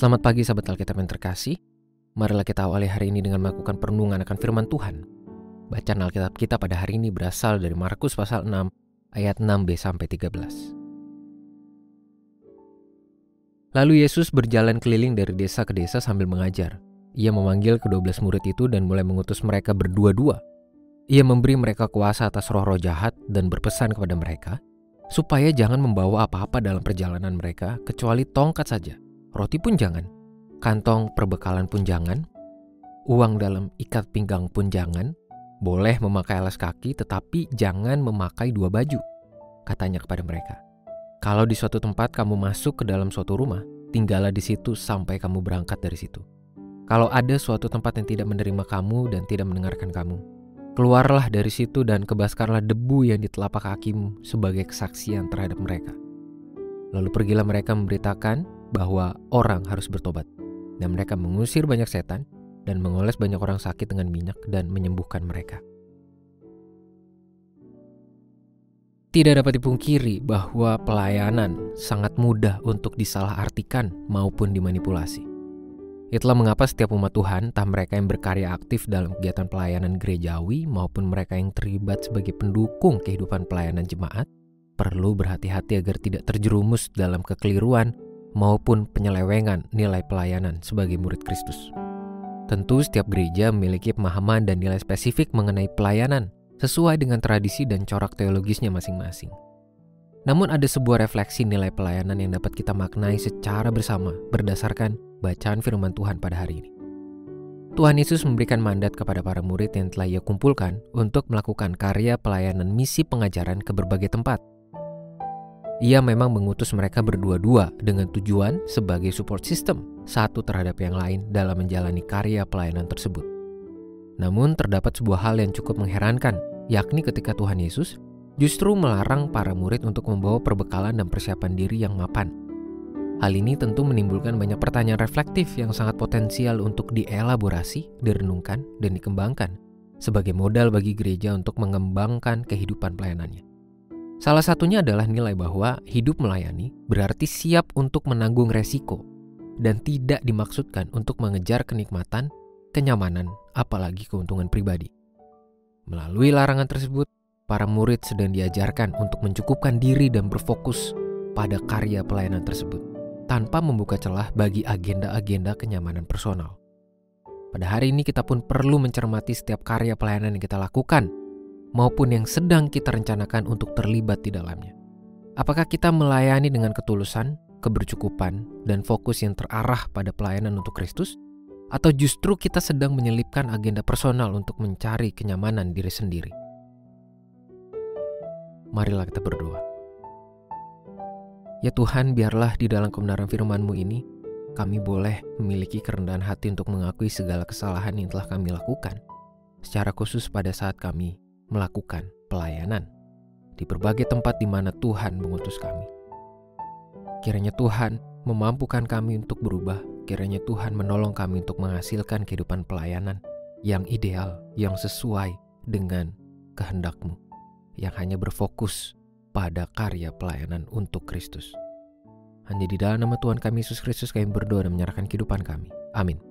Selamat pagi sahabat Alkitab yang terkasih. Marilah kita awali hari ini dengan melakukan perenungan akan firman Tuhan. Bacaan Alkitab kita pada hari ini berasal dari Markus pasal 6 ayat 6b sampai 13. Lalu Yesus berjalan keliling dari desa ke desa sambil mengajar. Ia memanggil kedua belas murid itu dan mulai mengutus mereka berdua-dua. Ia memberi mereka kuasa atas roh-roh jahat dan berpesan kepada mereka supaya jangan membawa apa-apa dalam perjalanan mereka kecuali tongkat saja Roti pun jangan, kantong perbekalan pun jangan, uang dalam ikat pinggang pun jangan, boleh memakai alas kaki tetapi jangan memakai dua baju, katanya kepada mereka. Kalau di suatu tempat kamu masuk ke dalam suatu rumah, tinggallah di situ sampai kamu berangkat dari situ. Kalau ada suatu tempat yang tidak menerima kamu dan tidak mendengarkan kamu, keluarlah dari situ dan kebaskanlah debu yang di telapak kakimu sebagai kesaksian terhadap mereka. Lalu pergilah mereka memberitakan bahwa orang harus bertobat. Dan mereka mengusir banyak setan dan mengoles banyak orang sakit dengan minyak dan menyembuhkan mereka. Tidak dapat dipungkiri bahwa pelayanan sangat mudah untuk disalahartikan maupun dimanipulasi. Itulah mengapa setiap umat Tuhan, entah mereka yang berkarya aktif dalam kegiatan pelayanan gerejawi maupun mereka yang terlibat sebagai pendukung kehidupan pelayanan jemaat, perlu berhati-hati agar tidak terjerumus dalam kekeliruan maupun penyelewengan nilai pelayanan sebagai murid Kristus. Tentu setiap gereja memiliki pemahaman dan nilai spesifik mengenai pelayanan sesuai dengan tradisi dan corak teologisnya masing-masing. Namun ada sebuah refleksi nilai pelayanan yang dapat kita maknai secara bersama berdasarkan bacaan firman Tuhan pada hari ini. Tuhan Yesus memberikan mandat kepada para murid yang telah ia kumpulkan untuk melakukan karya pelayanan misi pengajaran ke berbagai tempat – ia memang mengutus mereka berdua-dua dengan tujuan sebagai support system satu terhadap yang lain dalam menjalani karya pelayanan tersebut. Namun terdapat sebuah hal yang cukup mengherankan, yakni ketika Tuhan Yesus justru melarang para murid untuk membawa perbekalan dan persiapan diri yang mapan. Hal ini tentu menimbulkan banyak pertanyaan reflektif yang sangat potensial untuk dielaborasi, direnungkan, dan dikembangkan sebagai modal bagi gereja untuk mengembangkan kehidupan pelayanannya. Salah satunya adalah nilai bahwa hidup melayani berarti siap untuk menanggung resiko dan tidak dimaksudkan untuk mengejar kenikmatan, kenyamanan, apalagi keuntungan pribadi. Melalui larangan tersebut, para murid sedang diajarkan untuk mencukupkan diri dan berfokus pada karya pelayanan tersebut tanpa membuka celah bagi agenda-agenda kenyamanan personal. Pada hari ini kita pun perlu mencermati setiap karya pelayanan yang kita lakukan maupun yang sedang kita rencanakan untuk terlibat di dalamnya. Apakah kita melayani dengan ketulusan, kebercukupan, dan fokus yang terarah pada pelayanan untuk Kristus? Atau justru kita sedang menyelipkan agenda personal untuk mencari kenyamanan diri sendiri? Marilah kita berdoa. Ya Tuhan, biarlah di dalam kebenaran firman-Mu ini, kami boleh memiliki kerendahan hati untuk mengakui segala kesalahan yang telah kami lakukan, secara khusus pada saat kami melakukan pelayanan di berbagai tempat di mana Tuhan mengutus kami. Kiranya Tuhan memampukan kami untuk berubah, kiranya Tuhan menolong kami untuk menghasilkan kehidupan pelayanan yang ideal, yang sesuai dengan kehendak-Mu, yang hanya berfokus pada karya pelayanan untuk Kristus. Hanya di dalam nama Tuhan kami Yesus Kristus kami berdoa dan menyerahkan kehidupan kami. Amin.